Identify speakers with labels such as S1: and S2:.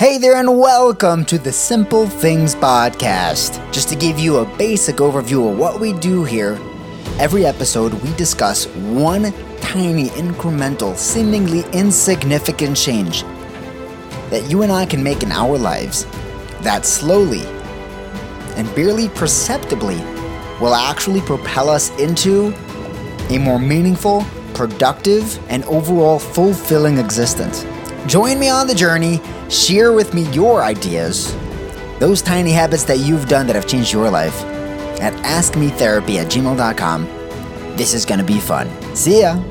S1: Hey there, and welcome to the Simple Things Podcast. Just to give you a basic overview of what we do here, every episode we discuss one tiny, incremental, seemingly insignificant change that you and I can make in our lives that slowly and barely perceptibly will actually propel us into a more meaningful, productive, and overall fulfilling existence. Join me on the journey, share with me your ideas, those tiny habits that you've done that have changed your life at askmetherapy at gmail.com. This is going to be fun. See ya!